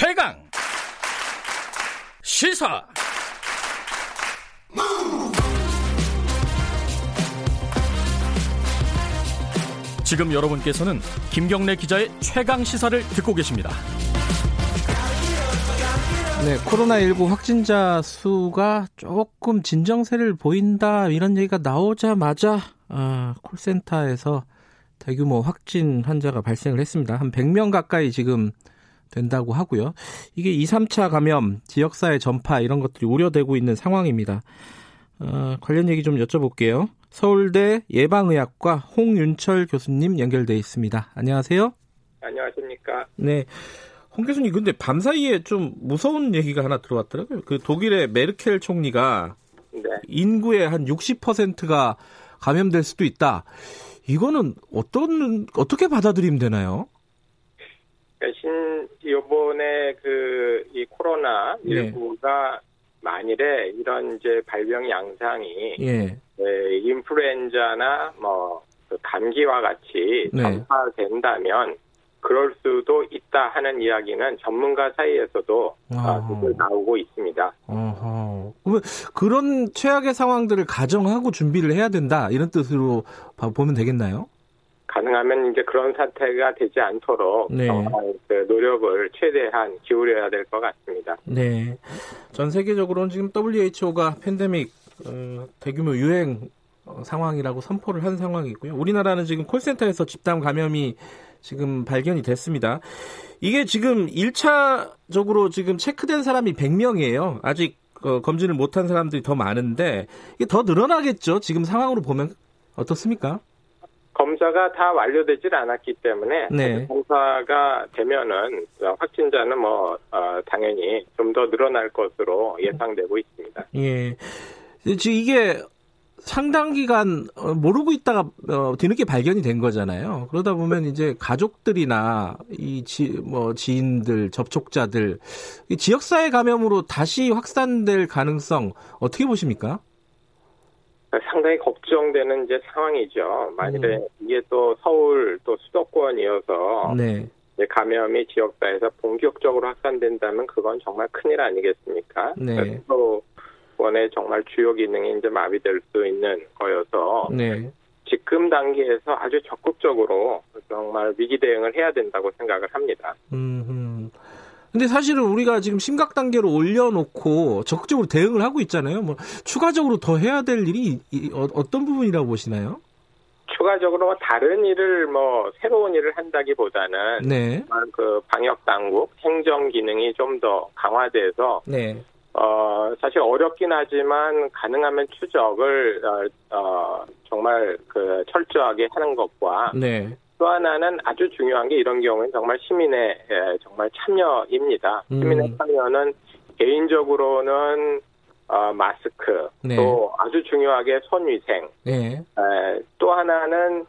최강 시사 지금 여러분께서는 김경래 기자의 최강 시사를 듣고 계십니다. 네, 코로나19 확진자 수가 조금 진정세를 보인다 이런 얘기가 나오자마자 아, 콜센터에서 대규모 확진 환자가 발생을 했습니다. 한 100명 가까이 지금 된다고 하고요. 이게 2, 3차 감염, 지역사회 전파 이런 것들이 우려되고 있는 상황입니다. 어, 관련 얘기 좀 여쭤볼게요. 서울대 예방의학과 홍윤철 교수님 연결돼 있습니다. 안녕하세요. 안녕하십니까. 네. 홍 교수님, 근데 밤 사이에 좀 무서운 얘기가 하나 들어왔더라고요. 그 독일의 메르켈 총리가 네. 인구의 한 60%가 감염될 수도 있다. 이거는 어떤, 어떻게 받아들이면 되나요? 그러니까 신, 요번에 그, 이 코로나 19가 네. 만일에 이런 이제 발병 양상이 예. 네, 인플루엔자나 뭐그 감기와 같이 네. 전파된다면 그럴 수도 있다 하는 이야기는 전문가 사이에서도 아. 나오고 있습니다. 아하. 그러면 그런 최악의 상황들을 가정하고 준비를 해야 된다 이런 뜻으로 보면 되겠나요? 가능하면 이제 그런 사태가 되지 않도록 네. 그 노력을 최대한 기울여야 될 것 같습니다. 네. 전 세계적으로는 지금 WHO가 팬데믹 어, 대규모 유행 어, 상황이라고 선포를 한 상황이고요. 우리나라는 지금 콜센터에서 집단 감염이 지금 발견이 됐습니다. 이게 지금 1차적으로 지금 체크된 사람이 100명이에요. 아직 어, 검진을 못한 사람들이 더 많은데 이게 더 늘어나겠죠. 지금 상황으로 보면 어떻습니까? 검사가 다 완료되질 않았기 때문에 네. 검사가 되면은 확진자는 뭐 어, 당연히 좀 더 늘어날 것으로 예상되고 있습니다. 예. 지금 이게 상당 기간 어, 모르고 있다가 어, 뒤늦게 발견이 된 거잖아요. 그러다 보면 이제 가족들이나 이 지, 뭐 지인들, 접촉자들 지역사회 감염으로 다시 확산될 가능성 어떻게 보십니까? 상당히 걱정되는 이제 상황이죠. 만일에 음. 이게 또 서울 또 수도권이어서 네. 감염이 지역사회에서 본격적으로 확산된다면 그건 정말 큰일 아니겠습니까? 네. 수도권의 정말 주요 기능이 이제 마비될 수 있는 거여서 네. 지금 단계에서 아주 적극적으로 정말 위기 대응을 해야 된다고 생각을 합니다. 음. 근데 사실은 우리가 지금 심각 단계로 올려놓고 적극적으로 대응을 하고 있잖아요. 뭐 추가적으로 더 해야 될 일이 어, 어떤 부분이라고 보시나요? 추가적으로 뭐 다른 일을 뭐 새로운 일을 한다기보다는 네. 그 방역 당국 행정 기능이 좀 더 강화돼서 네. 어 사실 어렵긴 하지만 가능하면 추적을 어, 어 정말 그 철저하게 하는 것과 네. 또 하나는 아주 중요한 게 이런 경우는 정말 시민의 예, 정말 참여입니다. 음. 시민의 참여는 개인적으로는 어, 마스크 네. 또 아주 중요하게 손위생 네. 에, 또 하나는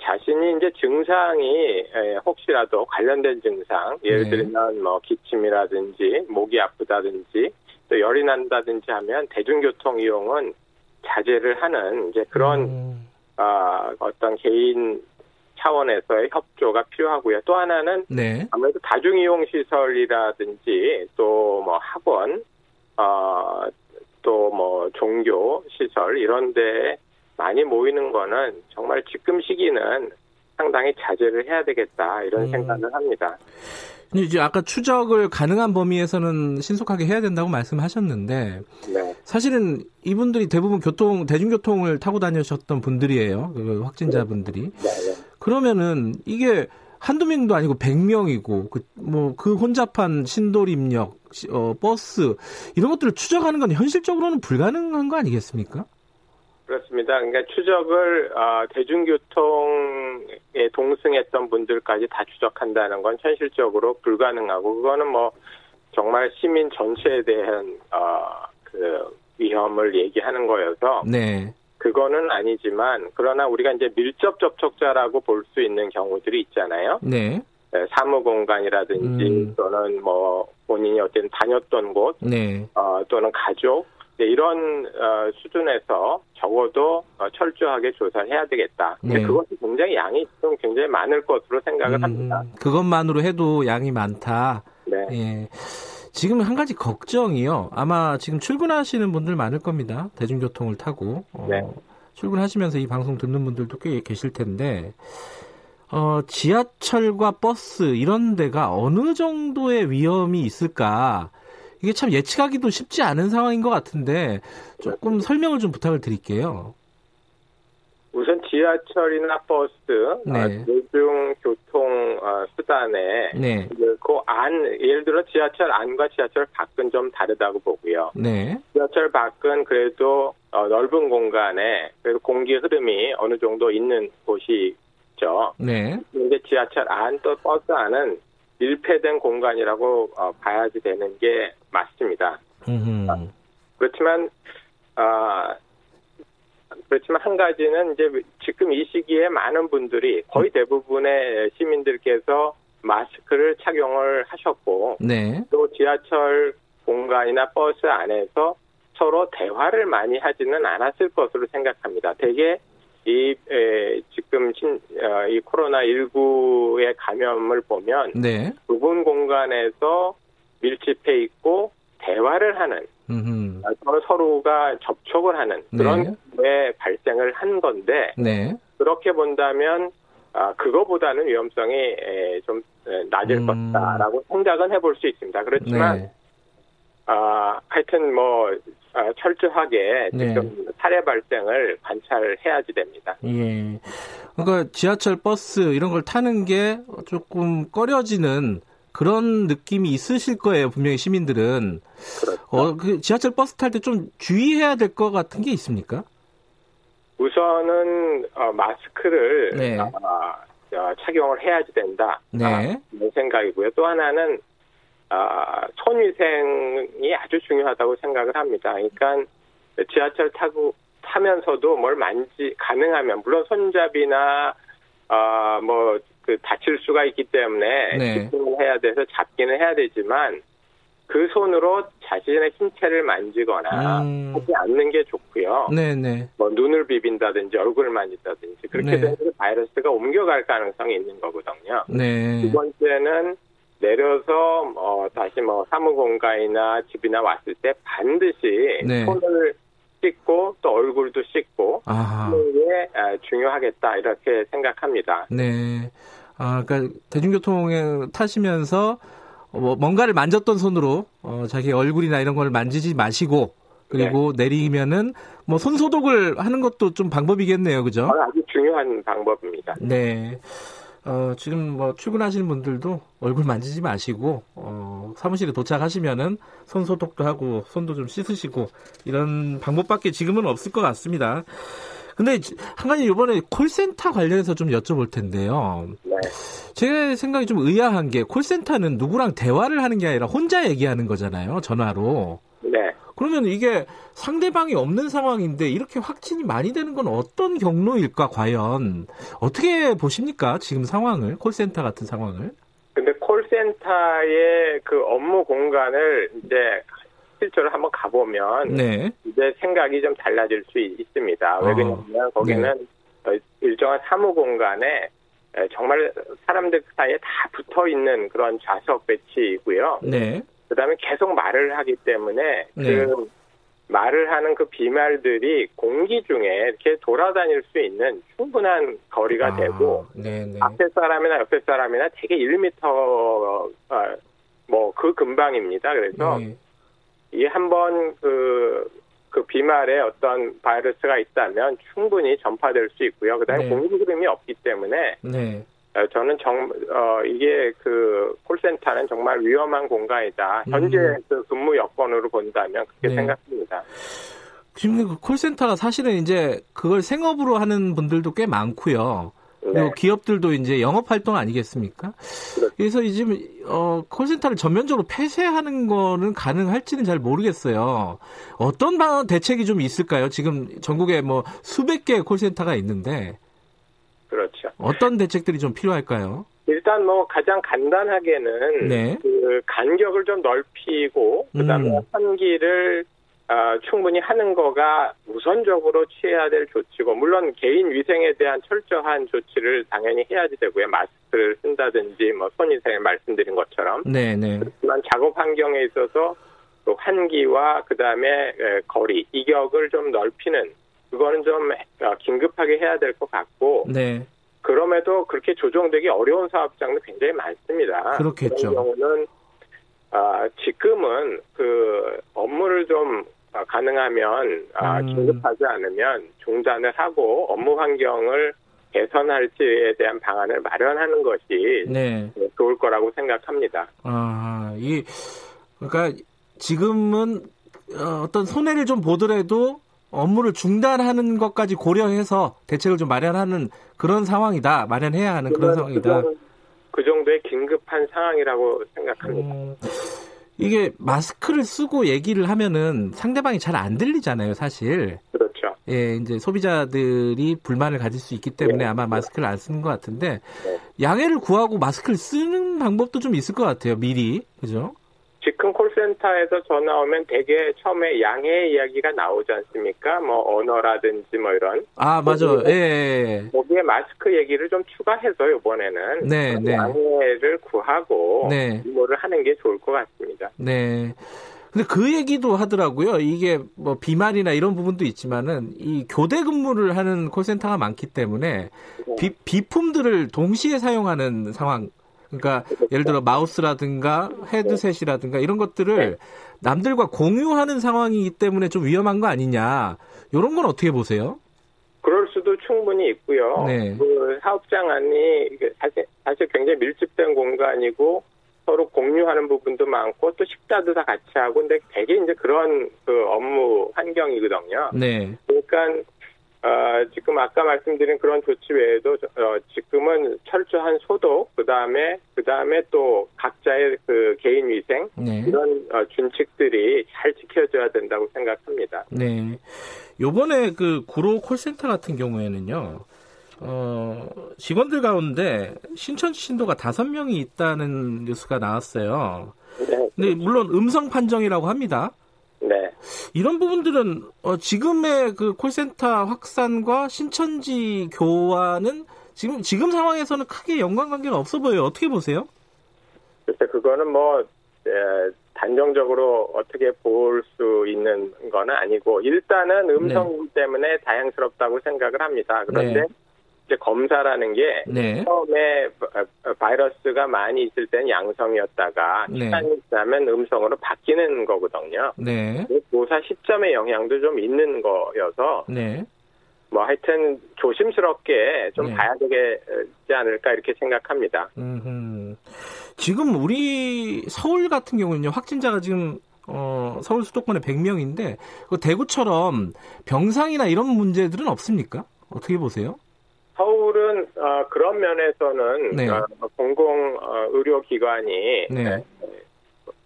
자신이 이제 증상이 에, 혹시라도 관련된 증상 예를 네. 들면 뭐 기침이라든지 목이 아프다든지 또 열이 난다든지 하면 대중교통 이용은 자제를 하는 이제 그런 음. 어, 어떤 개인 차원에서의 협조가 필요하고요. 또 하나는 네. 아무래도 다중이용 시설이라든지 또 뭐 학원, 어, 또 뭐 종교 시설 이런 데 많이 모이는 거는 정말 지금 시기는 상당히 자제를 해야 되겠다 이런 음. 생각을 합니다. 이제 아까 추적을 가능한 범위에서는 신속하게 해야 된다고 말씀하셨는데 네. 사실은 이분들이 대부분 교통 대중교통을 타고 다니셨던 분들이에요. 그 확진자분들이. 네, 네. 그러면은 이게 한두 명도 아니고 100명이고 그 뭐그 그 혼잡한 신도림역 어 버스 이런 것들을 추적하는 건 현실적으로는 불가능한 거 아니겠습니까? 그렇습니다. 그러니까 추적을 어, 대중교통에 동승했던 분들까지 다 추적한다는 건 현실적으로 불가능하고 그거는 뭐 정말 시민 전체에 대한 어, 그 위험을 얘기하는 거여서 네. 그거는 아니지만 그러나 우리가 이제 밀접 접촉자라고 볼 수 있는 경우들이 있잖아요. 네. 네 사무 공간이라든지 음. 또는 뭐 본인이 어떤 다녔던 곳, 네. 어, 또는 가족 네, 이런 어, 수준에서 적어도 어, 철저하게 조사를 해야 되겠다. 네. 그것이 굉장히 양이 좀 굉장히 많을 것으로 생각을 음, 합니다. 그것만으로 해도 양이 많다. 네. 예. 지금 한 가지 걱정이요. 아마 지금 출근하시는 분들 많을 겁니다. 대중교통을 타고. 어, 네. 출근하시면서 이 방송 듣는 분들도 꽤 계실 텐데, 어, 지하철과 버스 이런 데가 어느 정도의 위험이 있을까? 이게 참 예측하기도 쉽지 않은 상황인 것 같은데 조금 설명을 좀 부탁을 드릴게요. 우선 지하철이나 버스, 네. 어, 대중 교통 어, 수단에 네. 그 안, 예를 들어 지하철 안과 지하철 밖은 좀 다르다고 보고요. 네. 지하철 밖은 그래도 어, 넓은 공간에 그래도 공기 흐름이 어느 정도 있는 곳이 있죠. 네. 근데 지하철 안 또 버스 안은 밀폐된 공간이라고 어, 봐야지 되는 게 맞습니다. 음흠. 그렇지만 아 그렇지만 한 가지는 이제 지금 이 시기에 많은 분들이 거의 대부분의 시민들께서 마스크를 착용을 하셨고 네. 또 지하철 공간이나 버스 안에서 서로 대화를 많이 하지는 않았을 것으로 생각합니다. 대개 이 에, 지금 신, 어, 이 코로나 19의 감염을 보면 네. 좁은 공간에서 밀집해 있고 대화를 하는 음흠. 서로 서로가 접촉을 하는 그런 네. 발생을 한 건데 네. 그렇게 본다면 아, 그거보다는 위험성이 에, 좀 낮을 음. 것이다라고 생각은 해볼 수 있습니다. 그렇지만 네. 아, 하여튼 뭐 아, 철저하게 네. 지금 사례 발생을 관찰해야지 됩니다. 예. 그러니까 지하철 버스 이런 걸 타는 게 조금 꺼려지는 그런 느낌이 있으실 거예요. 분명히 시민들은. 그렇죠. 어, 그 지하철 버스 탈 때 좀 주의해야 될 것 같은 게 있습니까? 우선은 어, 마스크를 네. 어, 어, 착용을 해야지 된다. 네. 아, 생각이고요. 또 하나는 아, 손위생이 아주 중요하다고 생각을 합니다. 그러니까 지하철 타고 타면서도 뭘 만지 가능하면 물론 손잡이나 아뭐 그 다칠 수가 있기 때문에 네. 집중을 해야 돼서 잡기는 해야 되지만 그 손으로 자신의 신체를 만지거나 음. 하지 않는 게 좋고요. 네네. 네. 뭐 눈을 비빈다든지 얼굴을 만진다든지 그렇게 네. 되면 바이러스가 옮겨갈 가능성이 있는 거거든요. 네. 두 번째는 내려서 어, 다시 뭐 사무공간이나 집이나 왔을 때 반드시 네. 손을 씻고 또 얼굴도 씻고 아, 중요하겠다 이렇게 생각합니다. 네. 아, 그러니까 대중교통에 타시면서 뭐 뭔가를 만졌던 손으로 어, 자기 얼굴이나 이런 걸 만지지 마시고 그리고 네. 내리면은 뭐 손 소독을 하는 것도 좀 방법이겠네요, 그죠? 아주 중요한 방법입니다. 네. 어, 지금 뭐 출근하시는 분들도 얼굴 만지지 마시고 어, 사무실에 도착하시면은 손 소독도 하고 손도 좀 씻으시고 이런 방법밖에 지금은 없을 것 같습니다. 근데 한 가지 이번에 콜센터 관련해서 좀 여쭤볼 텐데요. 네. 제 생각이 좀 의아한 게 콜센터는 누구랑 대화를 하는 게 아니라 혼자 얘기하는 거잖아요. 전화로. 네. 그러면 이게 상대방이 없는 상황인데 이렇게 확진이 많이 되는 건 어떤 경로일까 과연 어떻게 보십니까 지금 상황을 콜센터 같은 상황을? 근데 콜센터의 그 업무 공간을 이제 실제로 한번 가보면 네. 이제 생각이 좀 달라질 수 있습니다. 왜 어. 그러냐면 거기는 네. 일정한 사무 공간에 정말 사람들 사이에 다 붙어 있는 그런 좌석 배치이고요. 네. 그다음에 계속 말을 하기 때문에 네. 그 말을 하는 그 비말들이 공기 중에 이렇게 돌아다닐 수 있는 충분한 거리가 아, 되고 네네. 네. 앞에 사람이나 옆에 사람이나 되게 1m 어, 뭐그 근방입니다. 그래서 네. 이 한번 그, 그 비말에 어떤 바이러스가 있다면 충분히 전파될 수 있고요. 그다음에 네. 공기 흐름이 없기 때문에 네. 어, 저는 정, 어, 이게 그 콜센터는 정말 위험한 공간이다. 현재 음. 그 근무 여건으로 본다면 그렇게 네. 생각합니다. 지금 그 콜센터가 사실은 이제 그걸 생업으로 하는 분들도 꽤 많고요. 그리고 네. 기업들도 이제 영업 활동 아니겠습니까? 그렇죠. 그래서 이제 어, 콜센터를 전면적으로 폐쇄하는 거는 가능할지는 잘 모르겠어요. 어떤 대책이 좀 있을까요? 지금 전국에 뭐 수백 개의 콜센터가 있는데. 어떤 대책들이 좀 필요할까요? 일단 뭐 가장 간단하게는 네. 그 간격을 좀 넓히고 그다음에 음. 환기를 어, 충분히 하는 거가 우선적으로 취해야 될 조치고 물론 개인 위생에 대한 철저한 조치를 당연히 해야지 되고요. 마스크를 쓴다든지 뭐 손위생에 말씀드린 것처럼. 네, 네. 그렇지만 작업 환경에 있어서 그 환기와 그다음에 거리 이격을 좀 넓히는 그거는 좀 어, 긴급하게 해야 될 것 같고. 네. 그럼에도 그렇게 조정되기 어려운 사업장도 굉장히 많습니다. 그렇겠죠. 그런 경우는 아, 지금은 그 업무를 좀 아, 가능하면 아, 음. 긴급하지 않으면 중단을 하고 업무 환경을 개선할지에 대한 방안을 마련하는 것이 네. 좋을 거라고 생각합니다. 아, 이 그러니까 지금은 어, 어떤 손해를 좀 보더라도 업무를 중단하는 것까지 고려해서 대책을 좀 마련하는 그런 상황이다. 마련해야 하는 그런 상황이다. 그 정도의 긴급한 상황이라고 생각합니다. 음, 이게 마스크를 쓰고 얘기를 하면은 상대방이 잘 안 들리잖아요, 사실. 그렇죠. 예, 이제 소비자들이 불만을 가질 수 있기 때문에 네. 아마 마스크를 안 쓰는 것 같은데 네. 양해를 구하고 마스크를 쓰는 방법도 좀 있을 것 같아요, 미리. 그죠? 지금 콜센터에서 전화 오면 대개 처음에 양해 이야기가 나오지 않습니까? 뭐 언어라든지 뭐 이런. 아 맞아. 예, 예. 예. 거기에 마스크 얘기를 좀 추가해서 이번에는 네, 네. 양해를 구하고 네. 뭐를 하는 게 좋을 것 같습니다. 네. 근데 그 얘기도 하더라고요. 이게 뭐 비말이나 이런 부분도 있지만은 이 교대 근무를 하는 콜센터가 많기 때문에 네. 비, 비품들을 동시에 사용하는 상황 그러니까 예를 들어 마우스라든가 헤드셋이라든가 이런 것들을 남들과 공유하는 상황이기 때문에 좀 위험한 거 아니냐. 이런 건 어떻게 보세요? 그럴 수도 충분히 있고요. 네. 그 사업장 안이 사실, 사실 굉장히 밀집된 공간이고 서로 공유하는 부분도 많고 또 식사도 다 같이 하고 근데 되게 이제 그런 그 업무 환경이거든요. 네. 그러니까 어, 지금 아까 말씀드린 그런 조치 외에도 어, 지금은 철저한 소독, 그 다음에 그 다음에 또 각자의 그 개인 위생 네. 이런 어, 준칙들이 잘 지켜져야 된다고 생각합니다. 네. 요번에 그 구로 콜센터 같은 경우에는요. 어, 직원들 가운데 신천 신도가 다섯 명이 있다는 뉴스가 나왔어요. 네. 근데 물론 음성 판정이라고 합니다. 네. 이런 부분들은 어, 지금의 그 콜센터 확산과 신천지 교환은 지금 지금 상황에서는 크게 연관관계가 없어 보여요. 어떻게 보세요? 글쎄 그거는 뭐 에, 단정적으로 어떻게 볼 수 있는 거는 아니고 일단은 음성 네. 때문에 다양스럽다고 생각을 합니다. 그런데 네. 이제 검사라는 게 네. 처음에 바이러스가 많이 있을 때는 양성이었다가 네. 시간이 지나면 음성으로 바뀌는 거거든요. 네. 조사 시점의 영향도 좀 있는 거여서 네. 뭐 하여튼 조심스럽게 좀 네. 봐야 되지 않을까 이렇게 생각합니다. 음흠. 지금 우리 서울 같은 경우는요 확진자가 지금 어, 서울 수도권에 100명인데 그 대구처럼 병상이나 이런 문제들은 없습니까? 어떻게 보세요? 어, 그런 면에서는 네. 어, 공공 어, 의료기관이 네.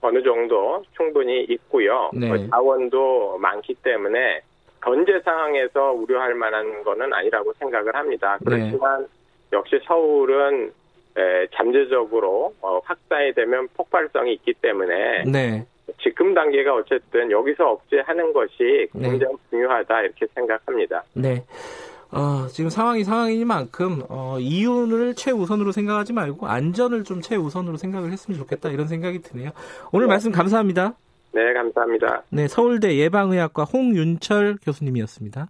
어느 정도 충분히 있고요. 네. 뭐 자원도 많기 때문에 현재 상황에서 우려할 만한 거는 아니라고 생각을 합니다. 네. 그렇지만 역시 서울은 에, 잠재적으로 어, 확산이 되면 폭발성이 있기 때문에 네. 지금 단계가 어쨌든 여기서 억제하는 것이 네. 굉장히 중요하다 이렇게 생각합니다. 네. 어, 지금 상황이 상황이니만큼 어, 이윤을 최우선으로 생각하지 말고 안전을 좀 최우선으로 생각을 했으면 좋겠다 이런 생각이 드네요. 오늘 네. 말씀 감사합니다. 네, 감사합니다. 네, 서울대 예방의학과 홍윤철 교수님이었습니다.